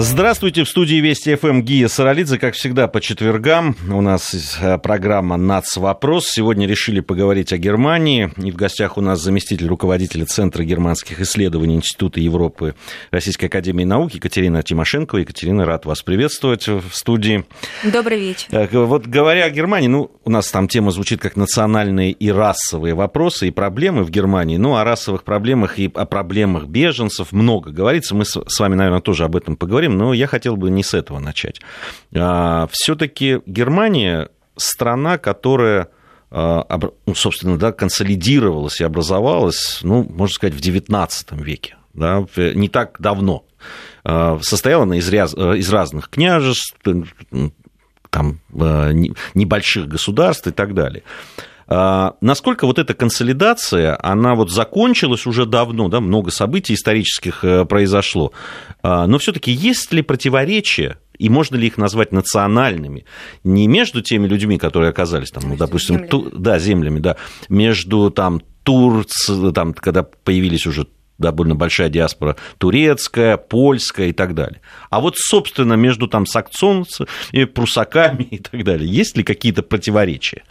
Здравствуйте, в студии Вести ФМ Гия Саралидзе, как всегда, по четвергам. У нас э, программа «Нацвопрос». Сегодня решили поговорить о Германии. И в гостях у нас заместитель руководителя Центра германских исследований Института Европы Российской Академии Наук Екатерина Тимошенкова. Екатерина, рад вас приветствовать в студии. Добрый вечер. Вот говоря о Германии, ну, у нас там тема звучит как национальные и расовые вопросы и проблемы в Германии. Ну, о расовых проблемах и о проблемах беженцев много говорится. Мы с вами, наверное, тоже об этом поговорим поговорим, но я хотел бы не с этого начать. А, Все-таки Германия страна, которая а, ну, собственно, да, консолидировалась и образовалась, ну, можно сказать, в XIX веке, да, не так давно. А, состояла она из, из разных княжеств, там, небольших государств и так далее. А, насколько вот эта консолидация, она вот закончилась уже давно, да, много событий исторических э, произошло, а, но все-таки есть ли противоречия и можно ли их назвать национальными? Не между теми людьми, которые оказались там, ну, допустим, землями. Ту, да, землями, да, между там Турцией, там, когда появились уже довольно большая диаспора турецкая, польская и так далее. А вот, собственно, между там саксонцами, прусаками и так далее, есть ли какие-то противоречия?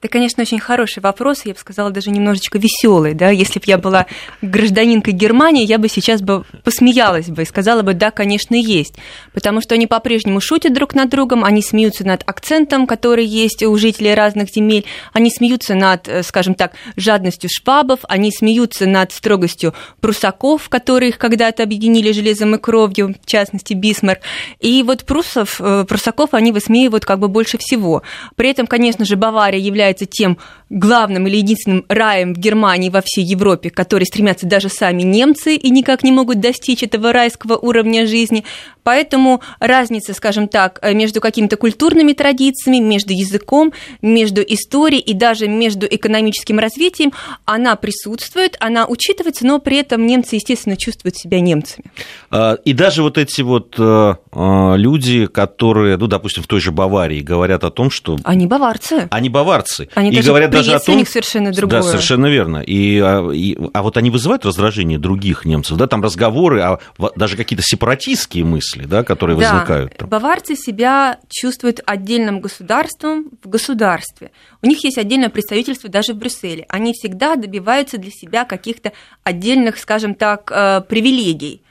Это, конечно, очень хороший вопрос, я бы сказала, даже немножечко веселый, да, если бы я была гражданинкой Германии, я бы сейчас бы посмеялась бы и сказала бы, да, конечно, есть, потому что они по-прежнему шутят друг над другом, они смеются над акцентом, который есть у жителей разных земель, они смеются над, э, скажем так, жадностью швабов, они смеются над строгостью прусаков, которые их когда-то объединили железом и кровью, в частности, Бисмарк, и вот прусов, э, прусаков они высмеивают как бы больше всего. При этом, конечно же, Бавария является является тем главным или единственным раем в Германии во всей Европе, который стремятся даже сами немцы и никак не могут достичь этого райского уровня жизни. Поэтому разница, скажем так, между какими-то культурными традициями, между языком, между историей и даже между экономическим развитием, она присутствует, она учитывается, но при этом немцы, естественно, чувствуют себя немцами. А, и даже вот эти вот э, э, люди, которые, ну, допустим, в той же Баварии говорят о том, что... Они баварцы. Они баварцы немцы. Они и говорят даже о том... у них совершенно другое. Да, совершенно верно. И, а, и, а вот они вызывают раздражение других немцев, да, там разговоры, а даже какие-то сепаратистские мысли, да, которые да. возникают. Там. Баварцы себя чувствуют отдельным государством в государстве. У них есть отдельное представительство даже в Брюсселе. Они всегда добиваются для себя каких-то отдельных, скажем так, э, привилегий.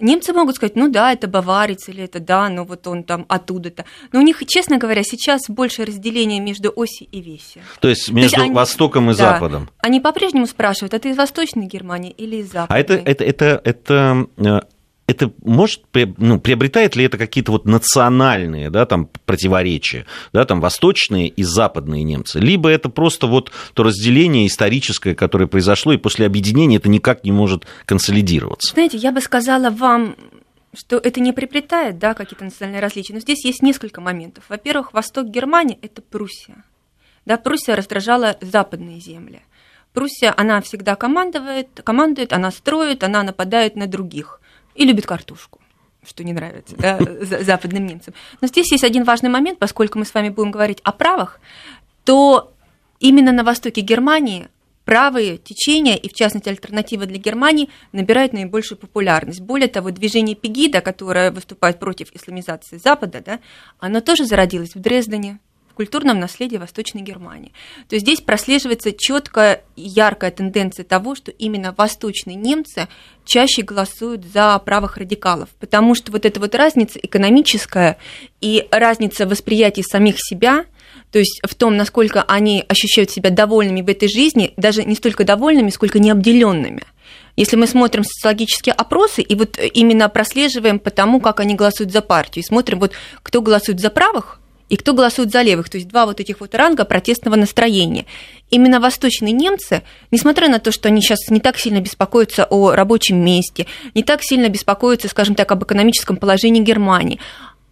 Немцы могут сказать, ну да, это баварец, или это да, ну вот он там оттуда-то. Но у них, честно говоря, сейчас больше разделения между оси и веси. То есть между То есть они, Востоком и да, Западом. Они по-прежнему спрашивают, а ты из Восточной Германии или из Западной? А это, это, это, это это может, ну, приобретает ли это какие-то вот национальные, да, там, противоречия, да, там, восточные и западные немцы, либо это просто вот то разделение историческое, которое произошло, и после объединения это никак не может консолидироваться? Знаете, я бы сказала вам, что это не приобретает, да, какие-то национальные различия, но здесь есть несколько моментов. Во-первых, восток Германии – это Пруссия. Да, Пруссия раздражала западные земли. Пруссия, она всегда командует, командует, она строит, она нападает на других – и любит картошку что не нравится да, западным немцам. Но здесь есть один важный момент, поскольку мы с вами будем говорить о правах, то именно на востоке Германии правые течения, и в частности альтернатива для Германии, набирают наибольшую популярность. Более того, движение Пегида, которое выступает против исламизации Запада, да, оно тоже зародилось в Дрездене, культурном наследии Восточной Германии. То есть здесь прослеживается четкая яркая тенденция того, что именно восточные немцы чаще голосуют за правых радикалов, потому что вот эта вот разница экономическая и разница восприятия самих себя – то есть в том, насколько они ощущают себя довольными в этой жизни, даже не столько довольными, сколько необделенными. Если мы смотрим социологические опросы и вот именно прослеживаем по тому, как они голосуют за партию, и смотрим, вот кто голосует за правых, и кто голосует за левых, то есть два вот этих вот ранга протестного настроения. Именно восточные немцы, несмотря на то, что они сейчас не так сильно беспокоятся о рабочем месте, не так сильно беспокоятся, скажем так, об экономическом положении Германии,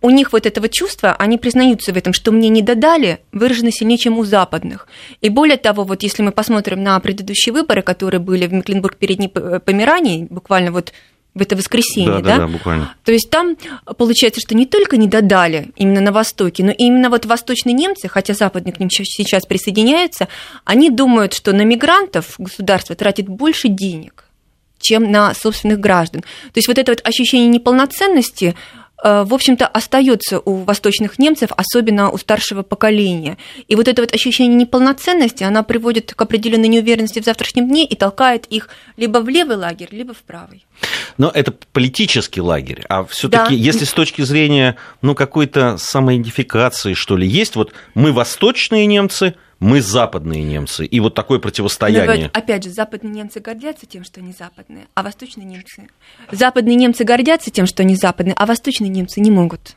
у них вот этого чувства, они признаются в этом, что мне не додали, выражено сильнее, чем у западных. И более того, вот если мы посмотрим на предыдущие выборы, которые были в Мекленбург-Передней Померании, буквально вот в это воскресенье, да, да? Да, буквально. То есть там получается, что не только не додали именно на Востоке, но именно вот восточные немцы, хотя западные к ним сейчас присоединяются, они думают, что на мигрантов государство тратит больше денег, чем на собственных граждан. То есть вот это вот ощущение неполноценности в общем-то, остается у восточных немцев, особенно у старшего поколения. И вот это вот ощущение неполноценности, она приводит к определенной неуверенности в завтрашнем дне и толкает их либо в левый лагерь, либо в правый. Но это политический лагерь, а все-таки, да. если с точки зрения ну, какой-то самоидентификации, что ли, есть вот мы восточные немцы, мы западные немцы, и вот такое противостояние. Но, опять же, западные немцы гордятся тем, что они западные, а восточные немцы... Западные немцы гордятся тем, что они западные, а восточные немцы не могут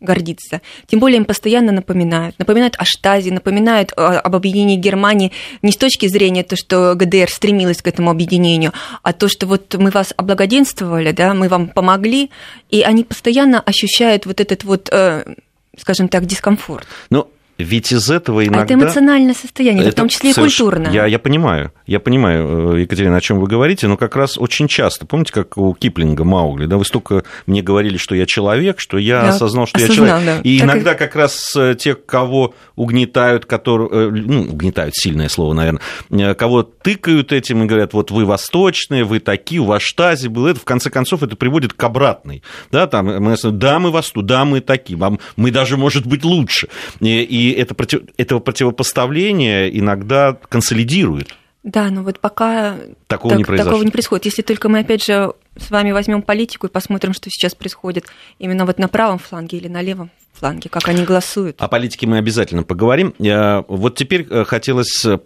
гордиться. Тем более им постоянно напоминают. Напоминают о Штазе, напоминают об объединении Германии не с точки зрения то, что ГДР стремилась к этому объединению, а то, что вот мы вас облагоденствовали, да, мы вам помогли, и они постоянно ощущают вот этот вот, э, скажем так, дискомфорт. Ну, ведь из этого иногда... А это эмоциональное состояние, это в том числе соверш... и культурное. Я, я понимаю, я понимаю, э, Екатерина, о чем вы говорите, но как раз очень часто, помните, как у Киплинга Маугли, да, вы столько мне говорили, что я человек, что я да, осознал, что осознал, я человек. Да. И так иногда и... как раз э, те, кого угнетают, которые, э, ну, угнетают, сильное слово, наверное, кого тыкают этим и говорят, вот вы восточные, вы такие, у вас штази был это, в конце концов, это приводит к обратной, да, там, мы, да, мы восту, да, мы такие, мы даже, может быть, лучше. И, и это против, этого противопоставления иногда консолидирует. Да, но вот пока такого, так, не такого не происходит. Если только мы, опять же, с вами возьмем политику и посмотрим, что сейчас происходит именно вот на правом фланге или на левом фланге, как они голосуют. О политике мы обязательно поговорим. Вот теперь э, хотелось э,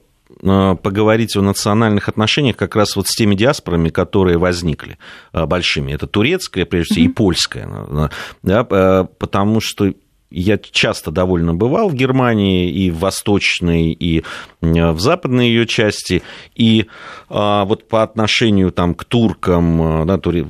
поговорить о национальных отношениях как раз вот с теми диаспорами, которые возникли э, большими. Это турецкая, прежде всего, mm-hmm. и польская. Да, потому что я часто довольно бывал в Германии и в восточной, и в западной ее части, и а, вот по отношению там, к туркам, а, да, тури...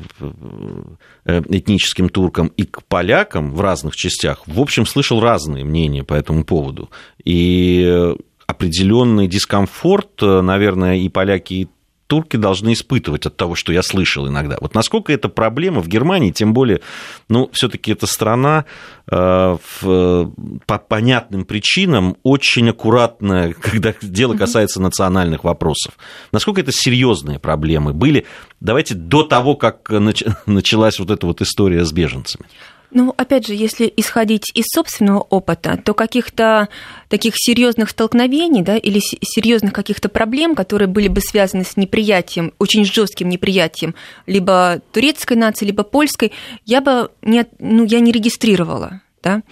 Э, этническим туркам и к полякам в разных частях, в общем, слышал разные мнения по этому поводу. И определенный дискомфорт, наверное, и поляки, и турки должны испытывать от того, что я слышал иногда. Вот насколько это проблема в Германии, тем более, ну, все-таки эта страна э, в, по понятным причинам очень аккуратная, когда дело касается национальных вопросов. Насколько это серьезные проблемы были? Давайте до того, как началась вот эта вот история с беженцами. Ну, опять же, если исходить из собственного опыта, то каких-то таких серьезных столкновений, да, или серьезных каких-то проблем, которые были бы связаны с неприятием, очень жестким неприятием либо турецкой нации, либо польской, я бы не, ну, я не регистрировала, да.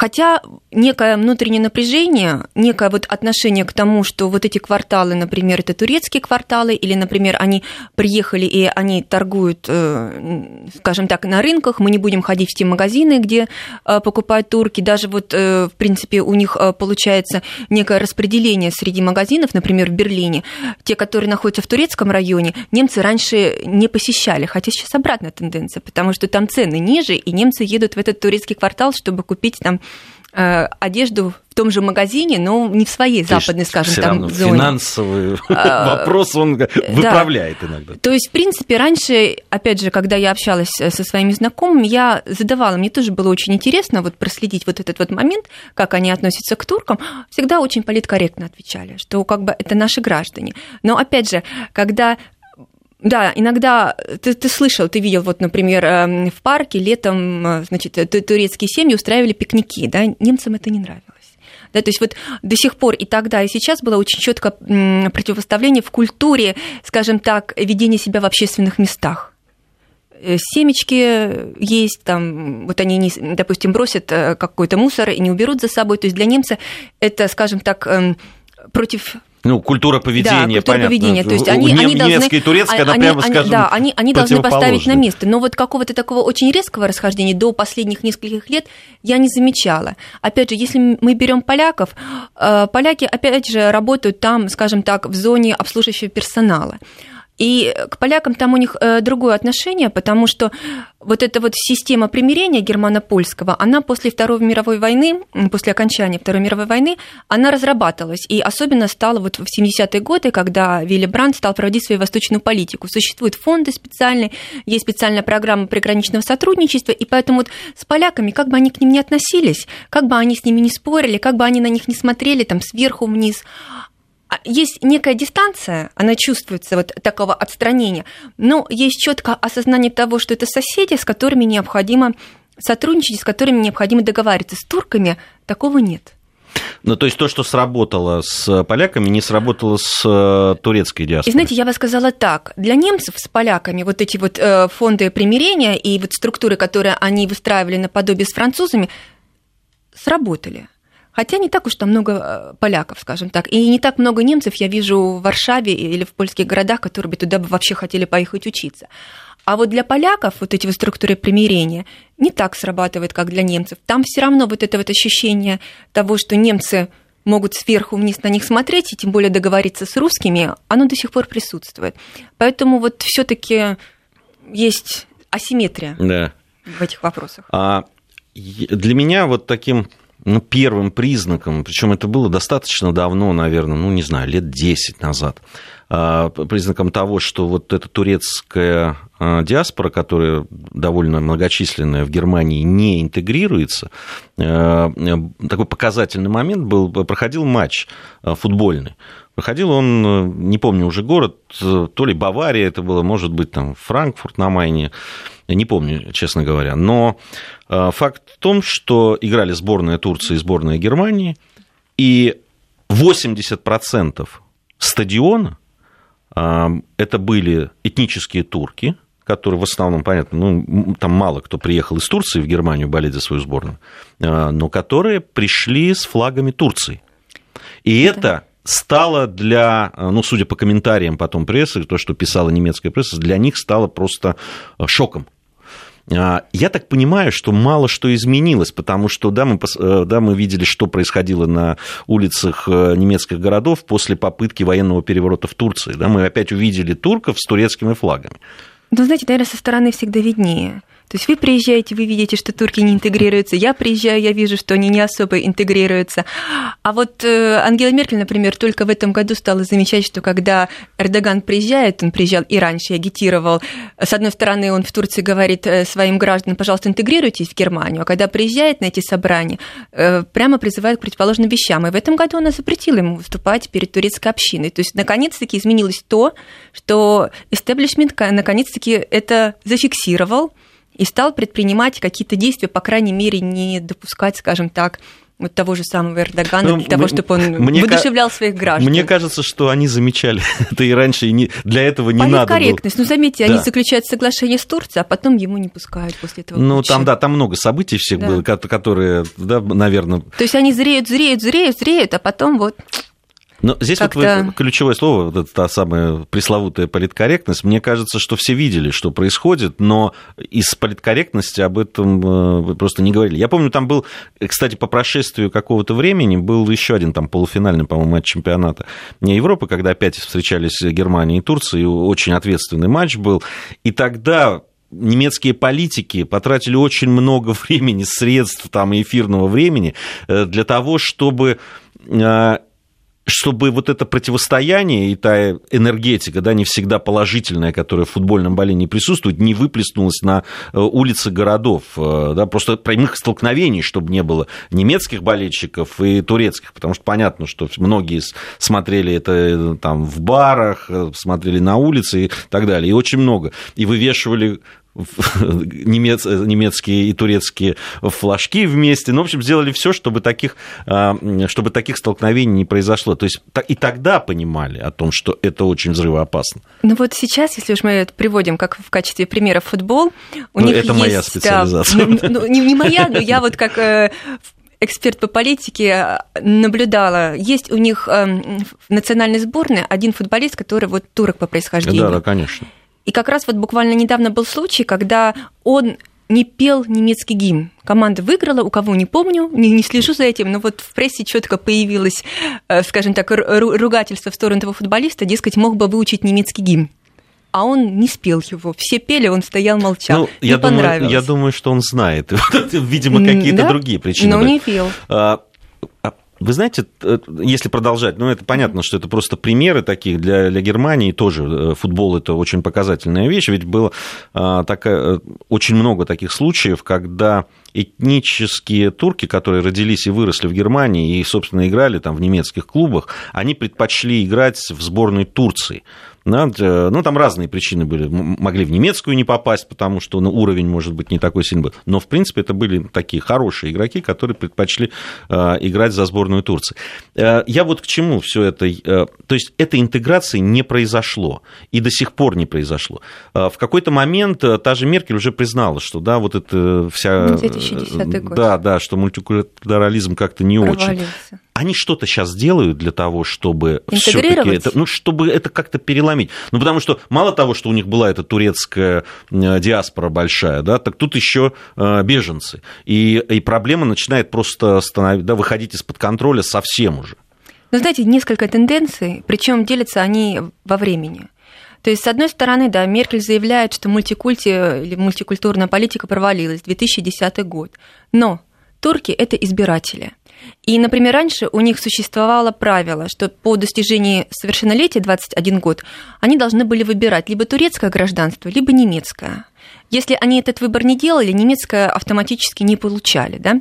Хотя некое внутреннее напряжение, некое вот отношение к тому, что вот эти кварталы, например, это турецкие кварталы, или, например, они приехали и они торгуют, э, скажем так, на рынках, мы не будем ходить в те магазины, где э, покупают турки, даже вот, э, в принципе, у них получается некое распределение среди магазинов, например, в Берлине, те, которые находятся в турецком районе, немцы раньше не посещали, хотя сейчас обратная тенденция, потому что там цены ниже, и немцы едут в этот турецкий квартал, чтобы купить там одежду в том же магазине, но не в своей То западной, скажем, там равно зоне. Финансовый а, вопрос он выправляет да. иногда. То есть, в принципе, раньше, опять же, когда я общалась э, со своими знакомыми, я задавала, мне тоже было очень интересно вот проследить вот этот вот момент, как они относятся к туркам, всегда очень политкорректно отвечали, что как бы это наши граждане. Но, опять же, когда да, иногда ты, ты слышал, ты видел, вот, например, эм, в парке летом, э, значит, турецкие семьи устраивали пикники, да, немцам это не нравилось. Да, то есть вот до сих пор и тогда, и сейчас было очень четко противопоставление в культуре, скажем так, ведения себя в общественных местах э, семечки есть, там, вот они, не, допустим, бросят э, какой-то мусор и не уберут за собой. То есть для немца это, скажем так, эм, против ну, культура поведения, да, культура понятно. поведения. То есть они, они немецкая и турецкая, она, прямо они, скажем, Да, они, они должны поставить на место. Но вот какого-то такого очень резкого расхождения до последних нескольких лет я не замечала. Опять же, если мы берем поляков, э, поляки, опять же, работают там, скажем так, в зоне обслуживающего персонала. И к полякам там у них э, другое отношение, потому что вот эта вот система примирения германо-польского, она после Второй мировой войны, после окончания Второй мировой войны, она разрабатывалась. И особенно стала вот в 70-е годы, когда Вилли Брандт стал проводить свою восточную политику. Существуют фонды специальные, есть специальная программа приграничного сотрудничества, и поэтому вот с поляками, как бы они к ним не относились, как бы они с ними не спорили, как бы они на них не смотрели там сверху вниз, есть некая дистанция, она чувствуется, вот такого отстранения, но есть четкое осознание того, что это соседи, с которыми необходимо сотрудничать, с которыми необходимо договариваться. С турками такого нет. Ну, то есть то, что сработало с поляками, не сработало с э, турецкой диаспорой. И знаете, я бы сказала так. Для немцев с поляками вот эти вот э, фонды примирения и вот структуры, которые они выстраивали наподобие с французами, сработали. Хотя не так уж там много э, поляков, скажем так. И не так много немцев я вижу в Варшаве или в польских городах, которые бы туда бы вообще хотели поехать учиться. А вот для поляков вот эти вот структуры примирения не так срабатывает, как для немцев. Там все равно вот это вот ощущение того, что немцы могут сверху вниз на них смотреть, и тем более договориться с русскими, оно до сих пор присутствует. Поэтому вот все-таки есть асимметрия да. в этих вопросах. А для меня вот таким ну, первым признаком, причем это было достаточно давно, наверное, ну, не знаю, лет 10 назад, а, признаком того, что вот эта турецкая а, диаспора, которая довольно многочисленная в Германии, не интегрируется, а, такой показательный момент был, проходил матч футбольный. Проходил он, не помню уже город, то ли Бавария это было, может быть, там Франкфурт на Майне, не помню, честно говоря. Но э, факт в том, что играли сборная Турции и сборная Германии, и 80% стадиона э, это были этнические турки, которые в основном, понятно, ну, там мало кто приехал из Турции в Германию болеть за свою сборную, э, но которые пришли с флагами Турции. И это, это стало для, ну, судя по комментариям потом прессы, то, что писала немецкая пресса, для них стало просто шоком. А, я так понимаю, что мало что изменилось, потому что, да, мы, э, да, мы видели, что происходило на улицах э, немецких городов после попытки военного переворота в Турции. Да, мы опять увидели турков с турецкими флагами. Ну, знаете, наверное, со стороны всегда виднее. То есть вы приезжаете, вы видите, что турки не интегрируются. Я приезжаю, я вижу, что они не особо интегрируются. А вот э, Ангела Меркель, например, только в этом году стала замечать, что когда Эрдоган приезжает, он приезжал и раньше, агитировал. С одной стороны, он в Турции говорит э, своим гражданам, пожалуйста, интегрируйтесь в Германию. А когда приезжает на эти собрания, э, прямо призывает к противоположным вещам. И в этом году она запретила ему выступать перед турецкой общиной. То есть, наконец-таки, изменилось то, что истеблишмент наконец-таки это зафиксировал, и стал предпринимать какие-то действия, по крайней мере, не допускать, скажем так, вот того же самого Эрдогана ну, для того, чтобы он мне воодушевлял ка- своих граждан. Мне кажется, что они замечали это и раньше, и не, для этого не надо корректность. Было. Ну, заметьте, да. они заключают соглашение с Турцией, а потом ему не пускают после этого. Ну, там, да, там много событий всех да. было, которые, да, наверное... То есть они зреют, зреют, зреют, зреют, а потом вот но здесь вот вы, ключевое слово, вот это та самая пресловутая политкорректность. Мне кажется, что все видели, что происходит, но из политкорректности об этом э, просто не говорили. Я помню, там был, кстати, по прошествию какого-то времени был еще один там полуфинальный, по-моему, матч чемпионата не Европы, когда опять встречались Германия и Турция, и очень ответственный матч был. И тогда немецкие политики потратили очень много времени, средств там, эфирного времени э, для того, чтобы э, чтобы вот это противостояние и та энергетика, да, не всегда положительная, которая в футбольном болении присутствует, не выплеснулась на э, улицы городов, э, да, просто прямых столкновений, чтобы не было немецких болельщиков и турецких, потому что понятно, что многие смотрели это э, там в барах, смотрели на улице и так далее, и очень много, и вывешивали немец, немецкие и турецкие флажки вместе. Ну, в общем, сделали все, чтобы таких, а, чтобы таких столкновений не произошло. То есть и тогда понимали о том, что это очень взрывоопасно. Ну вот сейчас, если уж мы это приводим как в качестве примера футбол, у ну, них это есть, моя специализация. Да, ну, не, не моя, но я вот как э, эксперт по политике наблюдала. Есть у них эм, в национальной сборной один футболист, который вот турок по происхождению. Да, да, конечно. И как раз вот буквально недавно был случай, когда он не пел немецкий гимн. Команда выиграла, у кого не помню, не, не слежу за этим, но вот в прессе четко появилось, э, скажем так, ругательство в сторону этого футболиста, дескать, мог бы выучить немецкий гимн. А он не спел его. Все пели, он стоял, молчал. Ну, не я Думаю, я думаю, что он знает. Видимо, какие-то да? другие причины. Но не пел. Вы знаете, э, если продолжать, ну, это понятно, что это просто примеры таких для, для Германии тоже. Э, футбол – это очень показательная вещь, ведь было а, такая, э, очень много таких случаев, когда этнические турки, которые родились и выросли в Германии и, собственно, играли там в немецких клубах, они предпочли играть в сборной Турции. Ну, там разные причины были. Могли в немецкую не попасть, потому что ну, уровень, может быть, не такой сильный был. Но, в принципе, это были такие хорошие игроки, которые предпочли э, играть за сборную Турции. Э, я вот к чему все это... Э, то есть, этой интеграции не произошло. И до сих пор не произошло. В какой-то момент та же Меркель уже признала, что, да, вот это вся... 2010 год. Да, да, что мультикультурализм как-то не Провалился. очень они что-то сейчас делают для того, чтобы все-таки это, ну, чтобы это как-то переломить. Ну, потому что мало того, что у них была эта турецкая диаспора большая, да, так тут еще э, беженцы. И, и проблема начинает просто становиться, да, выходить из-под контроля совсем уже. Ну, знаете, несколько тенденций, причем делятся они во времени. То есть, с одной стороны, да, Меркель заявляет, что мультикульти или мультикультурная политика провалилась, 2010 год. Но турки – это избиратели. И, например, раньше у них существовало правило, что по достижении совершеннолетия 21 год они должны были выбирать либо турецкое гражданство, либо немецкое. Если они этот выбор не делали, немецкое автоматически не получали. Да?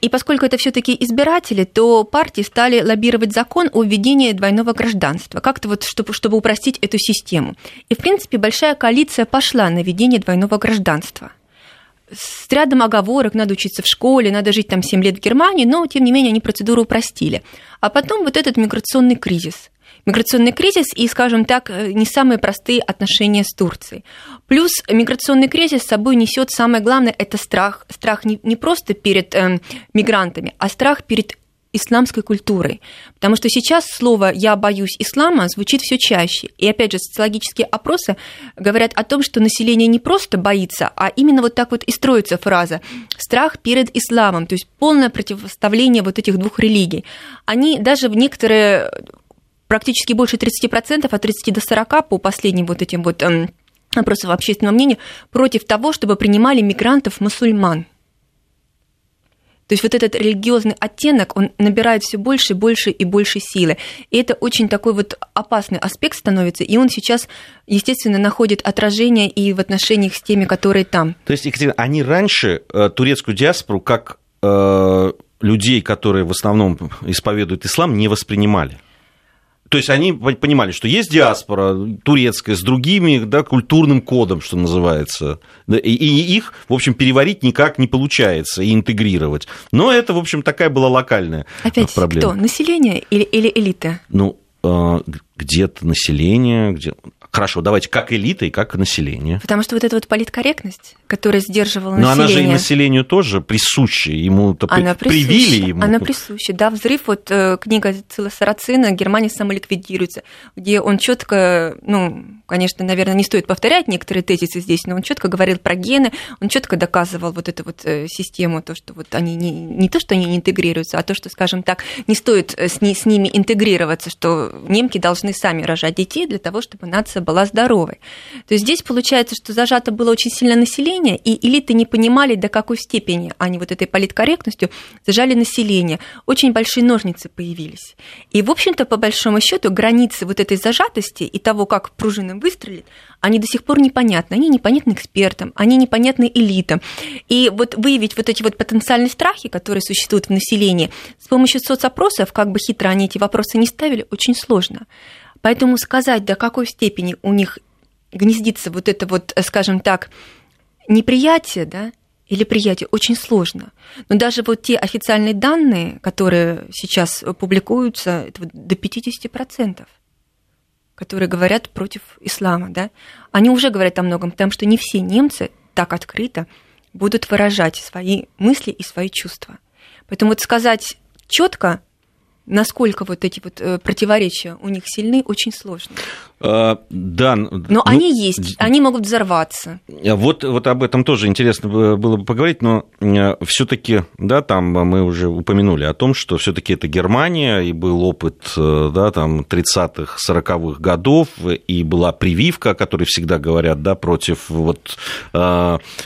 И поскольку это все-таки избиратели, то партии стали лоббировать закон о введении двойного гражданства, как-то вот, чтобы, чтобы упростить эту систему. И, в принципе, большая коалиция пошла на введение двойного гражданства – с рядом оговорок, надо учиться в школе, надо жить там 7 лет в Германии, но, тем не менее, они процедуру упростили. А потом вот этот миграционный кризис. Миграционный кризис и, скажем так, э, не самые простые отношения с Турцией. Плюс миграционный кризис с собой несет самое главное, это страх. Страх не, не просто перед э, мигрантами, а страх перед исламской культурой. Потому что сейчас слово «я боюсь ислама» звучит все чаще. И опять же, социологические опросы говорят о том, что население не просто боится, а именно вот так вот и строится фраза «страх перед исламом», то есть полное противоставление вот этих двух религий. Они даже в некоторые практически больше 30%, от 30 до 40 по последним вот этим вот эм, опросам общественного мнения, против того, чтобы принимали мигрантов-мусульман. То есть вот этот религиозный оттенок, он набирает все больше, и больше и больше силы. И это очень такой вот опасный аспект становится, и он сейчас, естественно, находит отражение и в отношениях с теми, которые там. То есть, Екатерина, они раньше э, турецкую диаспору как э, людей, которые в основном исповедуют ислам, не воспринимали? То есть они понимали, что есть диаспора турецкая с другими да, культурным кодом, что называется. И их, в общем, переварить никак не получается и интегрировать. Но это, в общем, такая была локальная Опять проблема. кто? Население или, или элита? Ну, а, где-то население, где... Хорошо, давайте как элита и как население. Потому что вот эта вот политкорректность, которая сдерживала Но население... Но она же и населению тоже присуща, ему-то она привили ему. Она присуща, да, взрыв, вот э, книга Цила Сарацина «Германия самоликвидируется», где он четко, ну, конечно, наверное, не стоит повторять некоторые тезисы здесь, но он четко говорил про гены, он четко доказывал вот эту вот э, систему, то, что вот они не, не то, что они не интегрируются, а то, что, скажем так, не стоит э, с, ни, с ними интегрироваться, что немки должны сами рожать детей для того, чтобы нация была здоровой. То есть здесь получается, что зажато было очень сильно население, и элиты не понимали, до какой степени они вот этой политкорректностью зажали население. Очень большие ножницы появились. И, в общем-то, по большому счету, границы вот этой зажатости и того, как пружина выстрелит, они до сих пор непонятны. Они непонятны экспертам, они непонятны элитам. И вот выявить вот эти вот потенциальные страхи, которые существуют в населении, с помощью соцопросов, как бы хитро они эти вопросы не ставили, очень сложно. Поэтому сказать, до какой степени у них гнездится вот это вот, скажем так, неприятие, да, или приятие очень сложно. Но даже вот те официальные данные, которые сейчас публикуются, это вот до 50%, которые говорят против ислама, да, они уже говорят о многом, потому что не все немцы так открыто будут выражать свои мысли и свои чувства. Поэтому вот сказать четко, насколько вот эти вот э, противоречия у них сильны, очень сложно. А, да. Но ну, они есть, они могут взорваться. Вот, вот об этом тоже интересно было бы поговорить, но э, все-таки, да, там мы уже упомянули о том, что все-таки это Германия, и был опыт, э, да, там 30-х, 40-х годов, и была прививка, о которой всегда говорят, да, против вот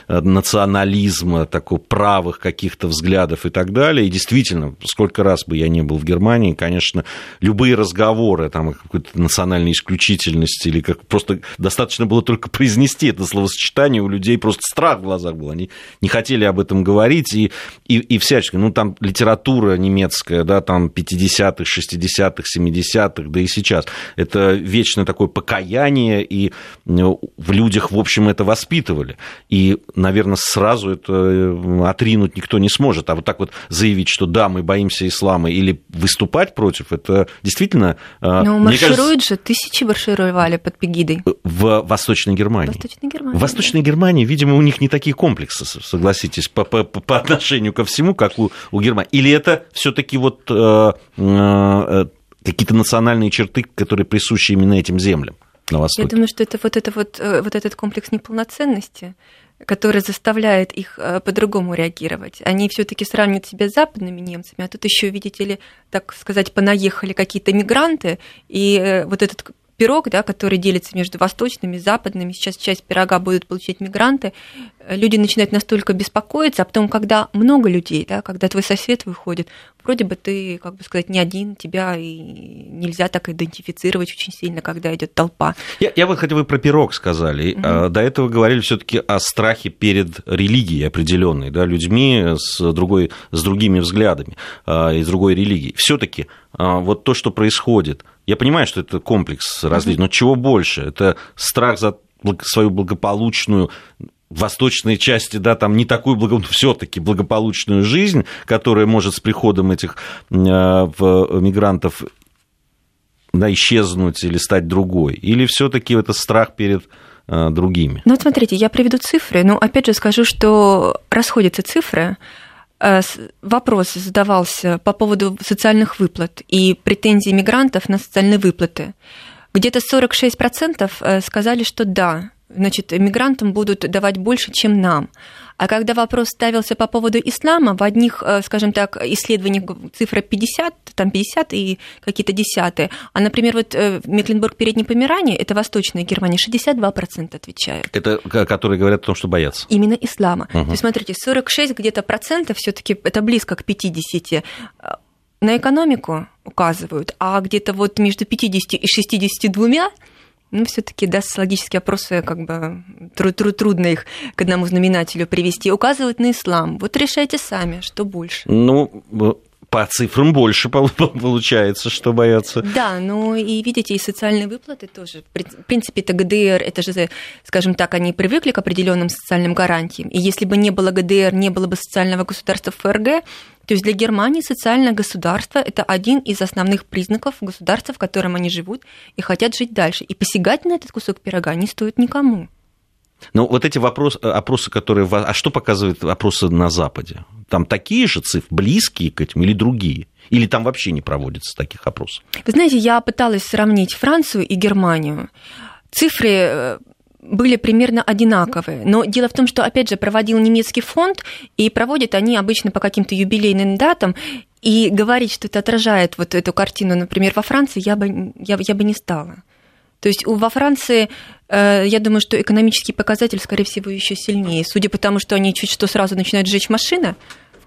национализма, такого правых каких-то взглядов и так далее. И действительно, сколько раз бы я не был в Германии, конечно, любые разговоры там, какой-то национальной исключительности бдительность, или как просто достаточно было только произнести это словосочетание, у людей просто страх в глазах был, они не хотели об этом говорить, и, и, и всячески, ну, там литература немецкая, да, там 50-х, 60-х, 70-х, да и сейчас, это вечное такое покаяние, и в людях, в общем, это воспитывали, и, наверное, сразу это отринуть никто не сможет, а вот так вот заявить, что да, мы боимся ислама, или выступать против, это действительно... Э, ну, маршируют кажется, же, тысячи маршировали под Пегидой. В Восточной Германии. Восточной Германии. В Восточной Германии, видимо, у них не такие комплексы, согласитесь, по, по, по отношению ко всему, как у, у Германии. Или это все таки вот э, э, какие-то национальные черты, которые присущи именно этим землям? На Востоке. Я думаю, что это вот, это вот, э, вот этот комплекс неполноценности, который заставляет их э, по-другому реагировать. Они все-таки сравнивают себя с западными немцами, а тут еще, видите ли, так сказать, понаехали какие-то мигранты, и э, вот этот пирог, да, который делится между восточными и западными, сейчас часть пирога будут получать мигранты, люди начинают настолько беспокоиться, а потом, когда много людей, да, когда твой сосед выходит, вроде бы ты, как бы сказать, не один, тебя и нельзя так идентифицировать очень сильно, когда идет толпа. Я, я вот хотя бы про пирог сказали. Угу. До этого говорили все-таки о страхе перед религией определенной, да, людьми с, другой, с другими взглядами, а, из другой религии. Все-таки а, вот то, что происходит, я понимаю, что это комплекс различий, но чего больше? Это страх за свою благополучную восточной части, да, там не такую благо... все-таки благополучную жизнь, которая может с приходом этих э, в мигрантов да, исчезнуть или стать другой, или все-таки это страх перед э, другими? Ну вот смотрите, я приведу цифры, но опять же скажу, что расходятся цифры. Э, вопрос задавался по поводу социальных выплат и претензий мигрантов на социальные выплаты. Где-то 46% э, сказали, что да, значит, мигрантам будут давать больше, чем нам. А когда вопрос ставился по поводу ислама, в одних, э, скажем так, исследованиях цифра 50, там 50 и какие-то десятые, а, например, вот э, Мекленбург Передней Померании, это Восточная Германия, 62% отвечают. Это которые говорят о том, что боятся? Именно ислама. Угу. То есть, смотрите, 46 где-то процентов все таки это близко к 50 на экономику указывают, а где-то вот между 50 и 62 ну, все-таки, да, социологические опросы, как бы труд, труд, трудно их к одному знаменателю привести, указывают на ислам. Вот решайте сами, что больше. Ну, по цифрам больше получается, что боятся. Да, ну и видите, и социальные выплаты тоже. В принципе, это ГДР, это же, скажем так, они привыкли к определенным социальным гарантиям. И если бы не было ГДР, не было бы социального государства ФРГ, то есть для Германии социальное государство – это один из основных признаков государства, в котором они живут и хотят жить дальше. И посягать на этот кусок пирога не стоит никому. Ну, вот эти вопросы, опросы, которые... А что показывают опросы на Западе? Там такие же цифры, близкие к этим или другие? Или там вообще не проводятся таких опросов? Вы знаете, я пыталась сравнить Францию и Германию. Цифры э, были примерно одинаковые. Но дело в том, что, опять же, проводил немецкий фонд, и проводят они обычно по каким-то юбилейным датам, и говорить, что это отражает вот эту картину, например, во Франции, я бы, я, я бы не стала. То есть во Франции, э, я думаю, что экономический показатель, скорее всего, еще сильнее. Судя по тому, что они чуть что сразу начинают сжечь машины,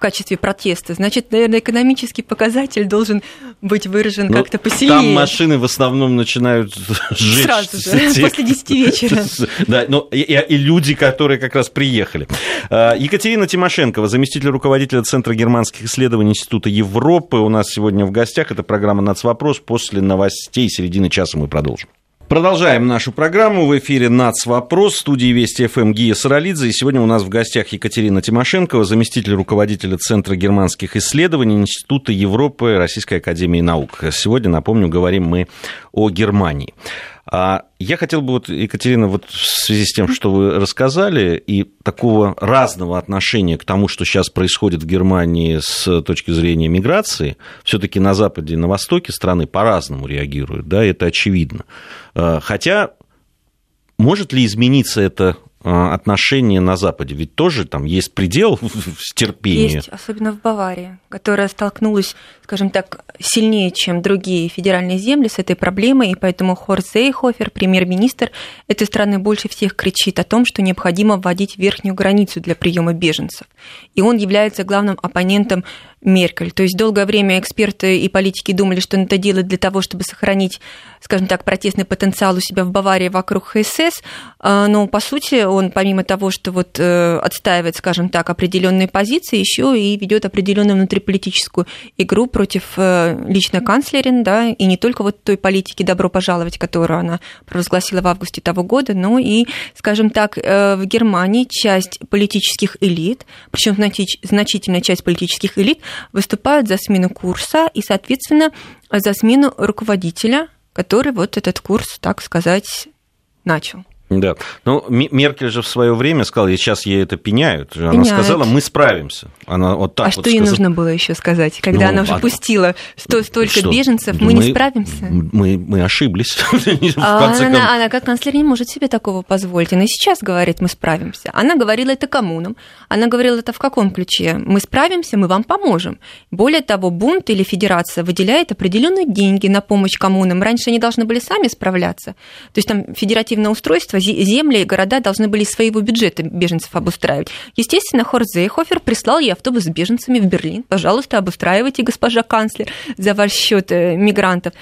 качестве протеста, значит, наверное, экономический показатель должен быть выражен ну, как-то посильнее. Там машины в основном начинают сжечь. Сразу же, тех... после 10 вечера. Да, ну и, и люди, которые как раз приехали. А, Екатерина Тимошенкова, заместитель руководителя Центра германских исследований Института Европы, у нас сегодня в гостях. Это программа «Нацвопрос». После новостей середины часа мы продолжим. Продолжаем нашу программу. В эфире «Нацвопрос» в студии Вести ФМ Гия Саралидзе. И сегодня у нас в гостях Екатерина Тимошенкова, заместитель руководителя Центра германских исследований Института Европы Российской Академии Наук. Сегодня, напомню, говорим мы о Германии. А я хотел бы, вот, Екатерина, вот в связи с тем, что вы рассказали, и такого разного отношения к тому, что сейчас происходит в Германии с точки зрения миграции, все-таки на Западе и на Востоке страны по-разному реагируют, да, это очевидно. А, хотя может ли измениться это отношения на Западе? Ведь тоже там есть предел терпения. Есть, особенно в Баварии, которая столкнулась, скажем так, сильнее, чем другие федеральные земли с этой проблемой, и поэтому Хорст Зейхофер, премьер-министр этой страны, больше всех кричит о том, что необходимо вводить верхнюю границу для приема беженцев. И он является главным оппонентом Меркель. То есть долгое время эксперты и политики думали, что он это делает для того, чтобы сохранить, скажем так, протестный потенциал у себя в Баварии вокруг ХСС, а, но по сути он помимо того, что вот э, отстаивает, скажем так, определенные позиции, еще и ведет определенную внутриполитическую игру против э, лично канцлерин, да, и не только вот той политики «добро пожаловать», которую она провозгласила в августе того года, но и, скажем так, э, в Германии часть политических элит, причем значительная часть политических элит выступают за смену курса и, соответственно, за смену руководителя, который вот этот курс, так сказать, начал. Да. Ну, Меркель же в свое время сказала, и сейчас ей это пеняют. Она пеняют. сказала, мы справимся. Она вот так а вот что ей нужно было еще сказать, когда ну, она уже а... пустила сто, столько что? беженцев, мы, мы не справимся? Мы, мы ошиблись. а она, она как канцлер не может себе такого позволить. Она сейчас говорит, мы справимся. Она говорила это коммунам. Она говорила это в каком ключе? Мы справимся, мы вам поможем. Более того, бунт или федерация выделяет определенные деньги на помощь коммунам. Раньше они должны были сами справляться. То есть там федеративное устройство земли и города должны были из своего бюджета беженцев обустраивать. Естественно, Хорст Зейхофер прислал ей автобус с беженцами в Берлин. Пожалуйста, обустраивайте, госпожа канцлер, за ваш счет э, мигрантов.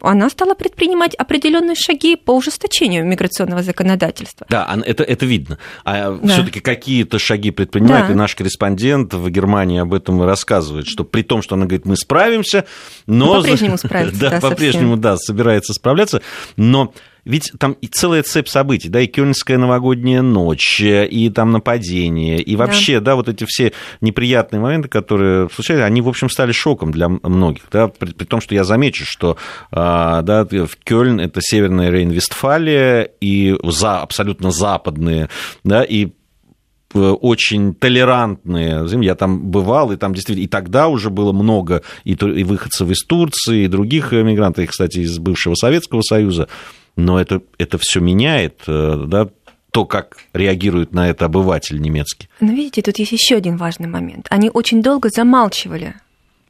Она стала предпринимать определенные шаги по ужесточению миграционного законодательства. Да, это, это видно. А да. все-таки какие-то шаги предпринимает, да. и наш корреспондент в Германии об этом рассказывает, что при том, что она говорит, мы справимся, но... По-прежнему справится. Да, по-прежнему, да, собирается справляться, но ведь там и целая цепь событий, да, и Кёльнская новогодняя ночь, и там нападение, и вообще, да, да вот эти все неприятные моменты, которые случались, они, в общем, стали шоком для многих, да, при, при том, что я замечу, что, а, да, в Кёльн это северная Рейн-Вестфалия, и за, абсолютно западные, да, и э, очень толерантные. Я там бывал, и там действительно и тогда уже было много и, и выходцев из Турции, и других мигрантов, кстати, из бывшего Советского Союза но это, это все меняет, э, да, то, как реагирует на это обыватель немецкий. Но видите, тут есть еще один важный момент. Они очень долго замалчивали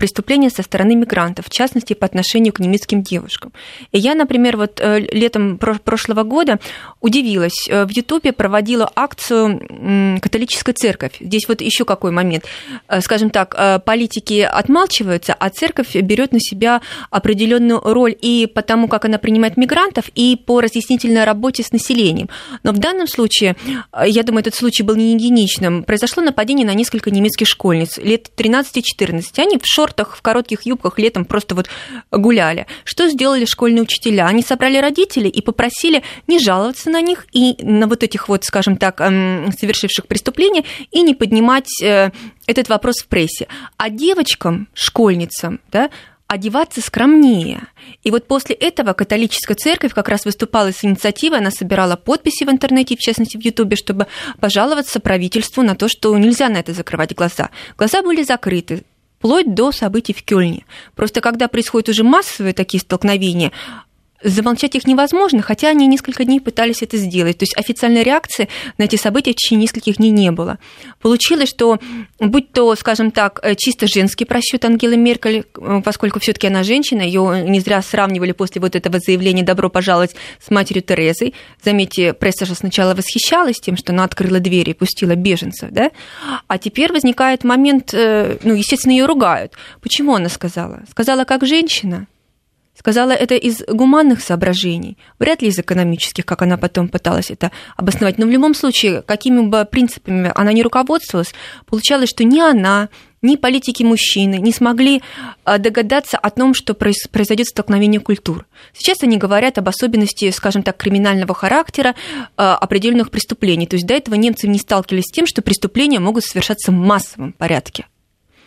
преступления со стороны мигрантов, в частности, по отношению к немецким девушкам. И я, например, вот э, летом прошлого года удивилась. Э, в Ютубе проводила акцию «Католическая церковь». Здесь вот еще какой момент. Э, скажем так, политики отмалчиваются, а церковь берет на себя определенную роль и по тому, как она принимает мигрантов, и по разъяснительной работе с населением. Но в данном случае, я думаю, этот случай был не единичным. Произошло нападение на несколько немецких школьниц лет 13-14. Они в шорт шортах, в коротких юбках летом просто вот гуляли. Что сделали школьные учителя? Они собрали родителей и попросили не жаловаться на них и на вот этих вот, скажем так, эм, совершивших преступления и не поднимать э, этот вопрос в прессе. А девочкам, школьницам, да, одеваться скромнее. И вот после этого католическая церковь как раз выступала с инициативой, она собирала подписи в интернете, в частности в Ютубе, чтобы пожаловаться правительству на то, что нельзя на это закрывать глаза. Глаза были закрыты, вплоть до событий в Кёльне. Просто когда происходят уже массовые такие столкновения, замолчать их невозможно, хотя они несколько дней пытались это сделать. То есть официальной реакции на эти события в течение нескольких дней не было. Получилось, что будь то, скажем так, э, чисто женский просчет Ангелы Меркель, э, поскольку все-таки она женщина, ее не зря сравнивали после вот этого заявления «добро пожаловать» с матерью Терезой. Заметьте, пресса же сначала восхищалась тем, что она открыла двери и пустила беженцев, да? А теперь возникает момент, э, ну, естественно, ее ругают. Почему она сказала? Сказала как женщина, Сказала это из гуманных соображений, вряд ли из экономических, как она потом пыталась это обосновать. Но в любом случае, какими бы принципами она не руководствовалась, получалось, что ни она, ни политики мужчины не смогли а, догадаться о том, что произойдет столкновение культур. Сейчас они говорят об особенности, скажем так, криминального характера а, определенных преступлений. То есть до этого немцы не сталкивались с тем, что преступления могут совершаться в массовом порядке.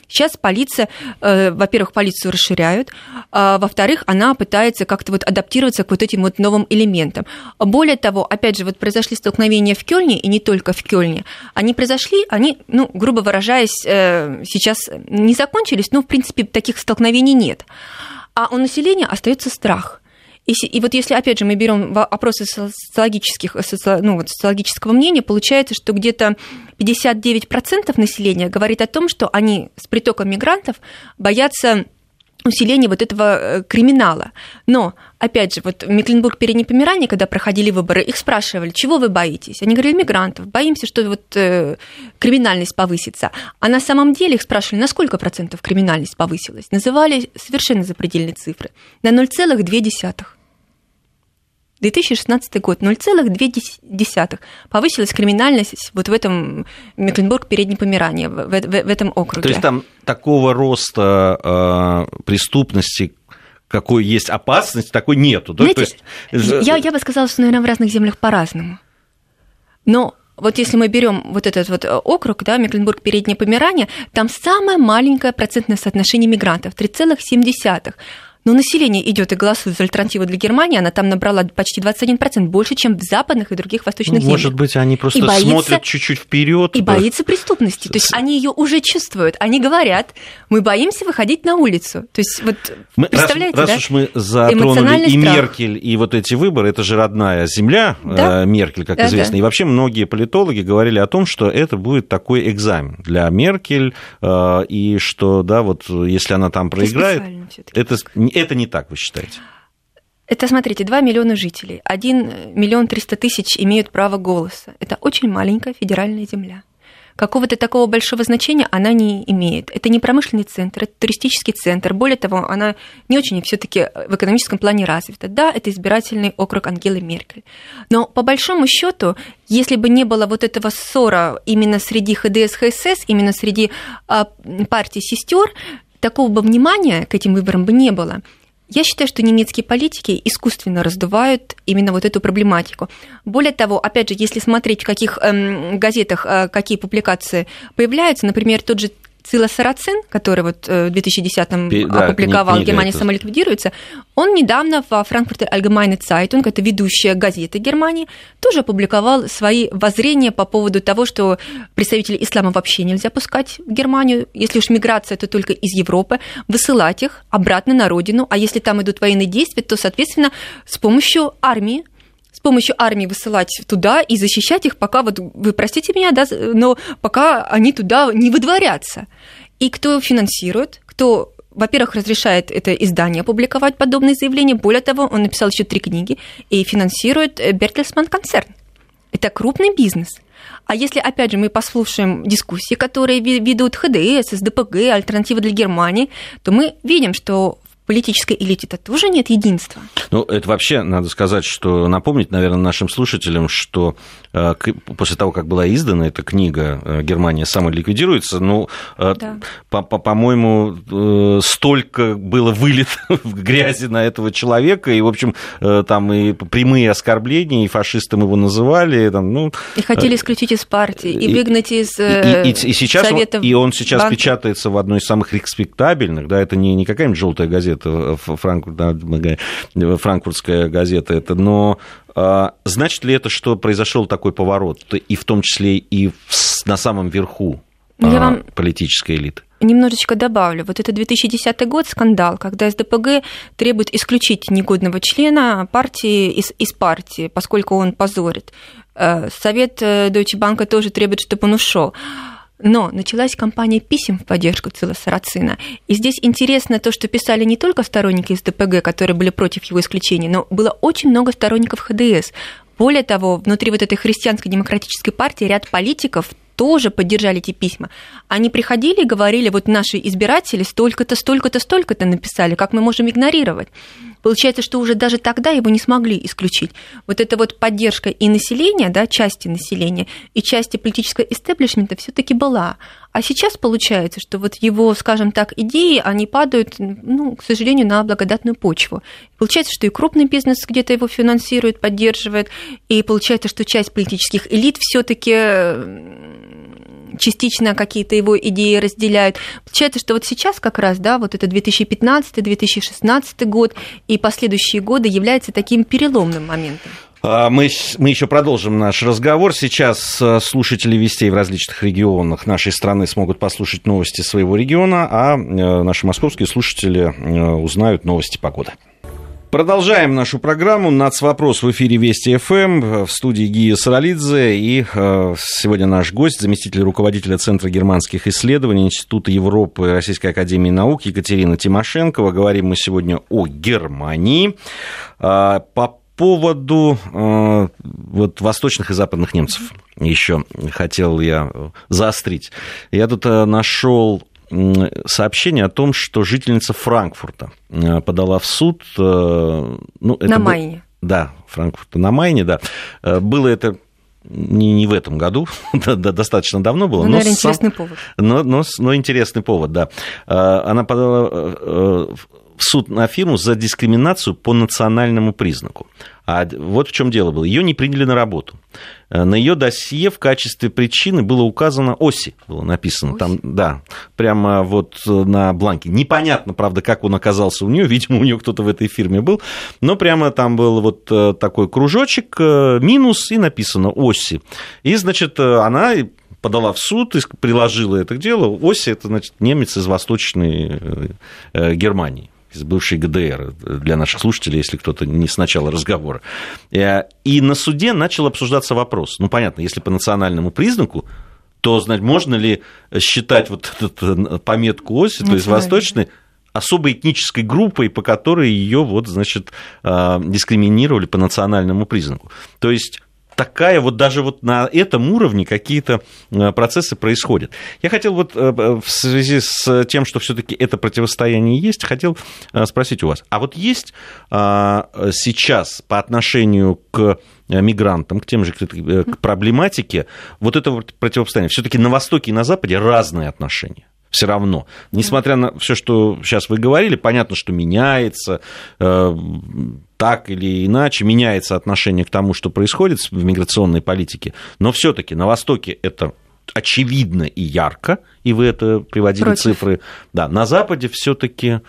Сейчас полиция, э, во-первых, полицию расширяют, а, во-вторых, она пытается как-то вот адаптироваться к вот этим вот новым элементам. Более того, опять же, вот произошли столкновения в Кёльне, и не только в Кёльне. Они произошли, они, ну, грубо выражаясь, э, сейчас не закончились, но, в принципе, таких столкновений нет. А у населения остается страх – И, и вот если, опять же, мы берем опросы социологических, соци, ну, вот, социологического мнения, получается, что где-то 59% населения говорит о том, что они с притоком мигрантов боятся усиление вот этого э, криминала. Но, опять же, вот в Мекленбург передней Померании, когда проходили выборы, их спрашивали, чего вы боитесь? Они говорили, мигрантов, боимся, что вот э, криминальность повысится. А на самом деле их спрашивали, на сколько процентов криминальность повысилась? Называли совершенно запредельные цифры. На 0,2. 2016 год 0,2 повысилась криминальность вот в этом Мекленбург передней Померании, в, в, в этом округе. То есть там такого роста э, преступности, какой есть опасность, такой нету. Да? Знаете, То есть... я, я бы сказала, что, наверное, в разных землях по-разному. Но вот если мы берем вот этот вот округ, да, Мекленбург, Переднее Померание, там самое маленькое процентное соотношение мигрантов, 3,7. Но население идет и голосует за альтернативу для Германии, она там набрала почти 21%, больше, чем в западных и других восточных ну, Может быть, они просто и боится, смотрят чуть-чуть вперед. И да. боится преступности. То есть они ее уже чувствуют. Они говорят, мы боимся выходить на улицу. То есть вот мы, представляете, раз, да? раз уж мы затронули и страх. Меркель, и вот эти выборы, это же родная земля да? Э, Меркель, как да, известно. Да. И вообще многие политологи говорили о том, что это будет такой экзамен для Меркель, э, и что, да, вот если она там проиграет, это это не так, вы считаете? Это, смотрите, 2 миллиона жителей, 1 миллион 300 тысяч имеют право голоса. Это очень маленькая федеральная земля. Какого-то такого большого значения она не имеет. Это не промышленный центр, это туристический центр. Более того, она не очень все-таки в экономическом плане развита. Да, это избирательный округ Ангелы Меркель. Но по большому счету, если бы не было вот этого ссора именно среди ХДС, ХСС, именно среди а, партий сестер, такого бы внимания к этим выборам бы не было. Я считаю, что немецкие политики искусственно раздувают именно вот эту проблематику. Более того, опять же, если смотреть, в каких эм, газетах э, какие публикации появляются, например, тот же Цила Сарацин, который вот э, в 2010-м да, опубликовал книга, «Германия это... самоликвидируется», он недавно во Франкфурте Allgemeine Zeitung, это ведущая газета Германии, тоже опубликовал свои воззрения по поводу того, что представителей ислама вообще нельзя пускать в Германию, если уж миграция, то только из Европы, высылать их обратно на родину, а если там идут военные действия, то, соответственно, с помощью армии помощью армии высылать туда и защищать их, пока вот, вы простите меня, да, но пока они туда не выдворятся. И кто финансирует, кто во-первых, разрешает это издание публиковать подобные заявления. Более того, он написал еще три книги и финансирует Бертельсман концерн. Это крупный бизнес. А если, опять же, мы послушаем дискуссии, которые ведут ХДС, СДПГ, Альтернатива для Германии, то мы видим, что политической элите-то тоже нет единства. Ну, это вообще надо сказать, что напомнить, наверное, нашим слушателям, что э, после того, как была издана эта книга э, «Германия самоликвидируется», ну, э, да. по-моему, столько было вылито в грязи на этого человека, и, в общем, там и прямые оскорбления, и фашистом его называли. Там, ну, и хотели исключить из партии, и, и выгнать из и, и, и сейчас Совета он, И он сейчас банка. печатается в одной из самых респектабельных, да, это не, не какая-нибудь желтая газета, это Франкфурт, франкфуртская газета, это, но а, значит ли это, что произошел такой поворот, и в том числе и на самом верху Я а, вам... политической элиты? Немножечко добавлю. Вот это 2010 год, скандал, когда СДПГ требует исключить негодного члена партии из, из партии, поскольку он позорит. Э, Совет э, Deutsche Bank тоже требует, чтобы он ушел. Но началась кампания писем в поддержку Цила Сарацина. И здесь интересно то, что писали не только сторонники СДПГ, которые были против его исключения, но было очень много сторонников ХДС. Более того, внутри вот этой христианской демократической партии ряд политиков тоже поддержали эти письма. Они приходили и говорили, вот наши избиратели столько-то, столько-то, столько-то написали, как мы можем игнорировать. Получается, что уже даже тогда его не смогли исключить. Вот эта вот поддержка и населения, да, части населения, и части политического истеблишмента все таки была. А сейчас получается, что вот его, скажем так, идеи, они падают, ну, к сожалению, на благодатную почву. Получается, что и крупный бизнес где-то его финансирует, поддерживает, и получается, что часть политических элит все таки частично какие-то его идеи разделяют. Получается, что вот сейчас как раз, да, вот это 2015-2016 год и последующие годы являются таким переломным моментом. А, мы, мы еще продолжим наш разговор. Сейчас э, слушатели вестей в различных регионах нашей страны смогут послушать новости своего региона, а э, наши московские слушатели э, узнают новости погоды. Продолжаем нашу программу «Нацвопрос» в эфире Вести ФМ в студии Гия Саралидзе. И э, сегодня наш гость, заместитель руководителя Центра германских исследований Института Европы Российской Академии Наук Екатерина Тимошенкова. Говорим мы сегодня о Германии. Э, по поводу э, вот, восточных и западных немцев еще хотел я заострить. Я тут э, нашел сообщение о том, что жительница Франкфурта э, подала в суд. Э, ну, это на был, Майне. Да, Франкфурта на Майне, да. Э, было это не, не в этом году, достаточно давно было. Ну, наверное, но интересный сам, повод. Но, но, но интересный повод, да. Она подала в суд на фирму за дискриминацию по национальному признаку. А вот в чем дело было. Ее не приняли на работу. Э, на ее досье в качестве причины было указано ОСИ, было написано Оси? там, да, прямо вот э, на бланке. Непонятно, правда, как он оказался у нее, видимо, у нее кто-то в этой фирме был, но прямо там был вот э, такой кружочек, минус, и написано ОСИ. И, значит, она подала в суд и приложила это к делу. Оси – это, значит, немец из Восточной Германии из бывшей ГДР, для наших слушателей, если кто-то не с начала разговора. Э, и на суде начал обсуждаться вопрос. Ну, понятно, если по национальному признаку, то, значит, можно ли считать вот эту пометку оси, то есть восточной, особой этнической группой, по которой ее вот, значит, э, дискриминировали по национальному признаку. То есть такая вот даже вот на этом уровне какие-то э, процессы происходят. Я хотел вот э, э, в связи с тем, что все-таки это противостояние есть, хотел спросить у вас, а вот есть а, сейчас по отношению к мигрантам, к тем же к проблематике, вот это вот противостояние. Все-таки на Востоке и на Западе разные отношения все равно. Несмотря на все, что сейчас вы говорили, понятно, что меняется, э, так или иначе, меняется отношение к тому, что происходит в миграционной политике, но все-таки на Востоке это очевидно и ярко, и вы это приводили Против. цифры. Да, на Западе все-таки э,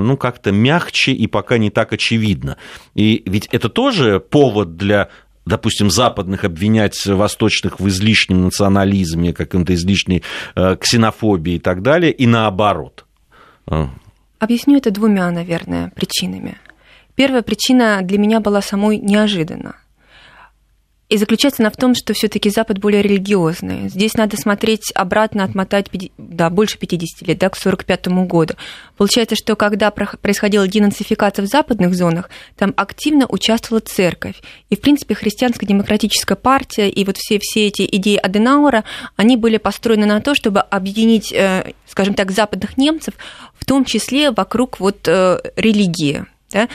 ну, как-то мягче и пока не так очевидно. И ведь это тоже повод для допустим, западных обвинять восточных в излишнем национализме, каком-то излишней э, ксенофобии и так далее, и наоборот? А. Объясню это двумя, наверное, причинами. Первая причина для меня была самой неожиданна. И заключается она в том, что все-таки Запад более религиозный. Здесь надо смотреть обратно, отмотать да, больше 50 лет, да, к 1945 году. Получается, что когда происходила денацификация в западных зонах, там активно участвовала церковь. И, в принципе, христианско-демократическая партия и вот все, все эти идеи Аденаура, они были построены на то, чтобы объединить, э, скажем так, западных немцев, в том числе вокруг вот э, религии. Да?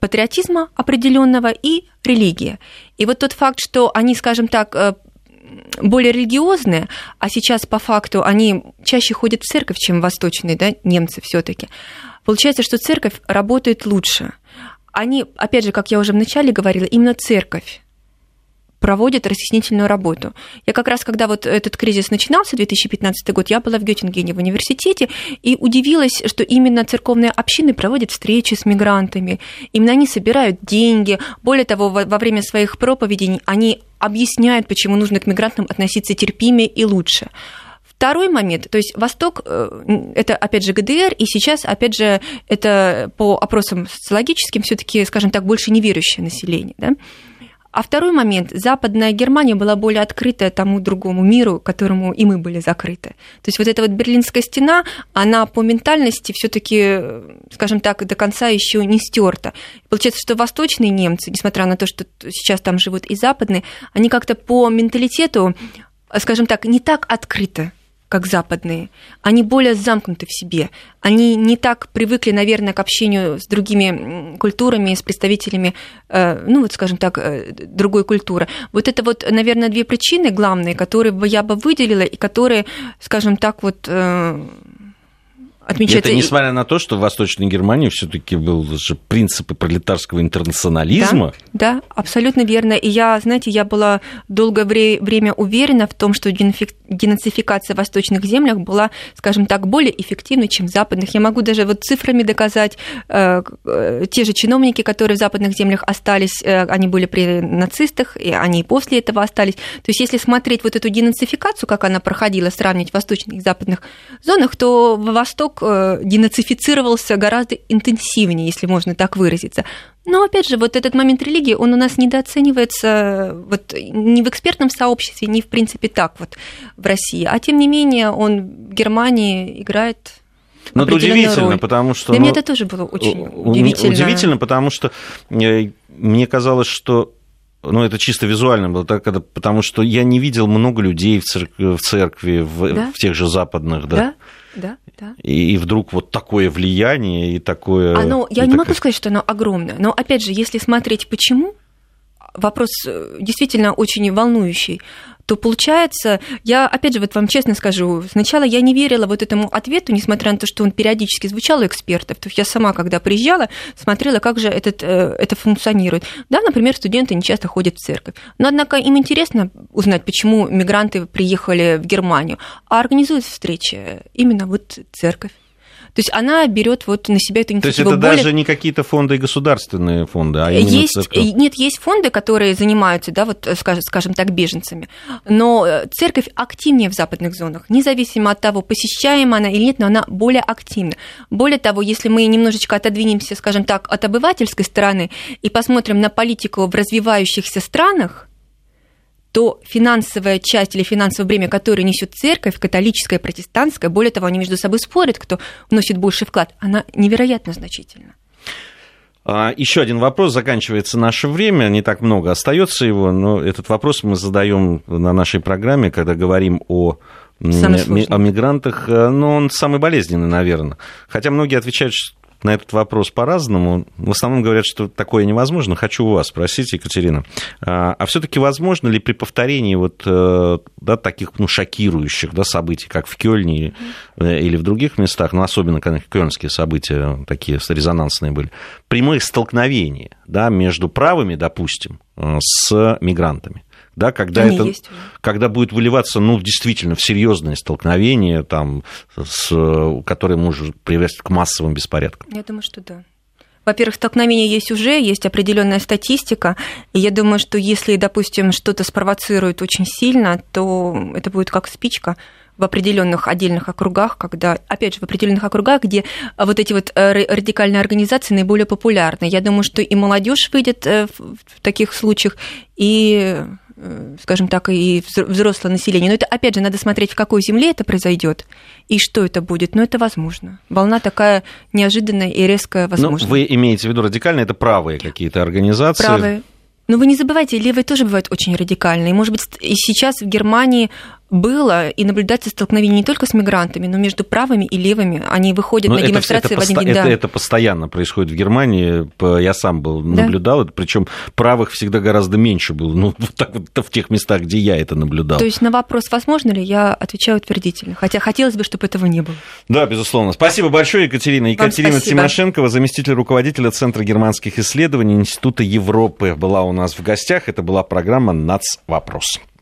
Патриотизма определенного и религия. И вот тот факт, что они, скажем так, э, более религиозные, а сейчас по факту они чаще ходят в церковь, чем восточные да, немцы все-таки. Получается, что церковь работает лучше. Они, опять же, как я уже вначале говорила, именно церковь проводят разъяснительную работу. Я как раз, когда вот этот кризис начинался, 2015 год, я была в Геттингене в университете и удивилась, что именно церковные общины проводят встречи с мигрантами. Именно они собирают деньги. Более того, во время своих проповедей они объясняют, почему нужно к мигрантам относиться терпимее и лучше. Второй момент, то есть Восток, э, это опять же ГДР, и сейчас, опять же, это по опросам социологическим все-таки, скажем так, больше неверующее население. Да? А второй момент, Западная Германия была более открыта тому другому миру, которому и мы были закрыты. То есть вот эта вот Берлинская стена, она по ментальности все-таки, скажем так, до конца еще не стерта. Получается, что восточные немцы, несмотря на то, что сейчас там живут и западные, они как-то по менталитету, скажем так, не так открыты как западные, они более замкнуты в себе. Они не так привыкли, наверное, к общению с другими культурами, с представителями, э, ну вот, скажем так, э, другой культуры. Вот это вот, наверное, две причины главные, которые бы я бы выделила и которые, скажем так, вот э, отмечается... Это несмотря на то, что в Восточной Германии все-таки был же принципы пролетарского интернационализма. Да, да, абсолютно верно. И я, знаете, я была долгое время уверена в том, что денацификация в восточных землях была, скажем так, более эффективной, чем в западных. Я могу даже вот цифрами доказать, э, э, те же чиновники, которые в западных землях остались, э, они были при нацистах, и они и после этого остались. То есть если смотреть вот эту денацификацию, как она проходила, сравнить в восточных и западных зонах, то Восток денацифицировался гораздо интенсивнее, если можно так выразиться. Но опять же, вот этот момент религии, он у нас недооценивается вот, не в экспертном сообществе, не в принципе так вот в России. А тем не менее, он в Германии играет но это удивительно, роль. потому что... Для ну, меня это тоже было очень удивительно. Удивительно, потому что э, мне казалось, что ну, это чисто визуально было, так, когда, потому что я не видел много людей в церкви, в, церкви, в, да? в тех же западных, да. да? Да, да. И, и вдруг вот такое влияние и такое. Оно, я и не такое... могу сказать, что оно огромное, но опять же, если смотреть почему, вопрос э, действительно очень волнующий то получается, я, опять же, вот вам честно скажу, сначала я не верила вот этому ответу, несмотря на то, что он периодически звучал у экспертов. То есть я сама, когда приезжала, смотрела, как же этот, э, это функционирует. Да, например, студенты не часто ходят в церковь. Но, однако, им интересно узнать, почему мигранты приехали в Германию. А организуют встречи именно вот церковь. То есть она берет вот на себя эту инициативу. То есть это более... даже не какие-то фонды государственные фонды, а именно есть, церковь? Нет, есть фонды, которые занимаются, да, вот, скажем, скажем так, беженцами. Но э, церковь активнее в западных зонах, независимо от того, посещаема она или нет, но она более активна. Более того, если мы немножечко отодвинемся, скажем так, от обывательской стороны и посмотрим на политику в развивающихся странах, то финансовая часть или финансовое бремя, которое несет церковь, католическая, протестантская, более того, они между собой спорят, кто вносит больший вклад, она невероятно значительна. А, Еще один вопрос, заканчивается наше время, не так много остается его, но этот вопрос мы задаем на нашей программе, когда говорим о о мигрантах, э, но он самый болезненный, наверное. Хотя многие отвечают, на этот вопрос по-разному. В основном говорят, что такое невозможно. Хочу у вас спросить, Екатерина, а, а все-таки возможно ли при повторении вот, э, да, таких ну, шокирующих да, событий, как в Кёльне э, или в других местах, ну, особенно, когда кёльнские события такие резонансные были, прямые столкновения да, между правыми, допустим, э, с мигрантами? Да, когда, это, есть. когда будет выливаться, ну, действительно, в серьезное столкновение, там, с, которое может привести к массовым беспорядкам. Я думаю, что да. Во-первых, столкновения есть уже, есть определенная статистика, и я думаю, что если, допустим, что-то спровоцирует очень сильно, то это будет как спичка, в определенных отдельных округах, когда, опять же, в определенных округах, где вот эти вот э, радикальные организации наиболее популярны. Я думаю, что и молодежь выйдет э, в таких случаях, и скажем так, и взрослое население. Но это, опять же, надо смотреть, в какой земле это произойдет и что это будет. Но это возможно. Волна такая неожиданная и резкая возможна. Но вы имеете в виду радикально, это правые какие-то организации? Правые. Но вы не забывайте, левые тоже бывают очень радикальные. Может быть, и сейчас в Германии было и наблюдается столкновение не только с мигрантами, но между правыми и левыми. Они выходят но на демонстрации это, это в один день. Это, да. это постоянно происходит в Германии. Я сам был, наблюдал да? причем правых всегда гораздо меньше было. Ну, вот так вот в тех местах, где я это наблюдал. То есть на вопрос, возможно ли, я отвечаю утвердительно. Хотя хотелось бы, чтобы этого не было. Да, безусловно. Спасибо большое, Екатерина. Екатерина Тимошенкова, заместитель руководителя Центра германских исследований Института Европы, была у нас в гостях. Это была программа «Нац. Вопрос».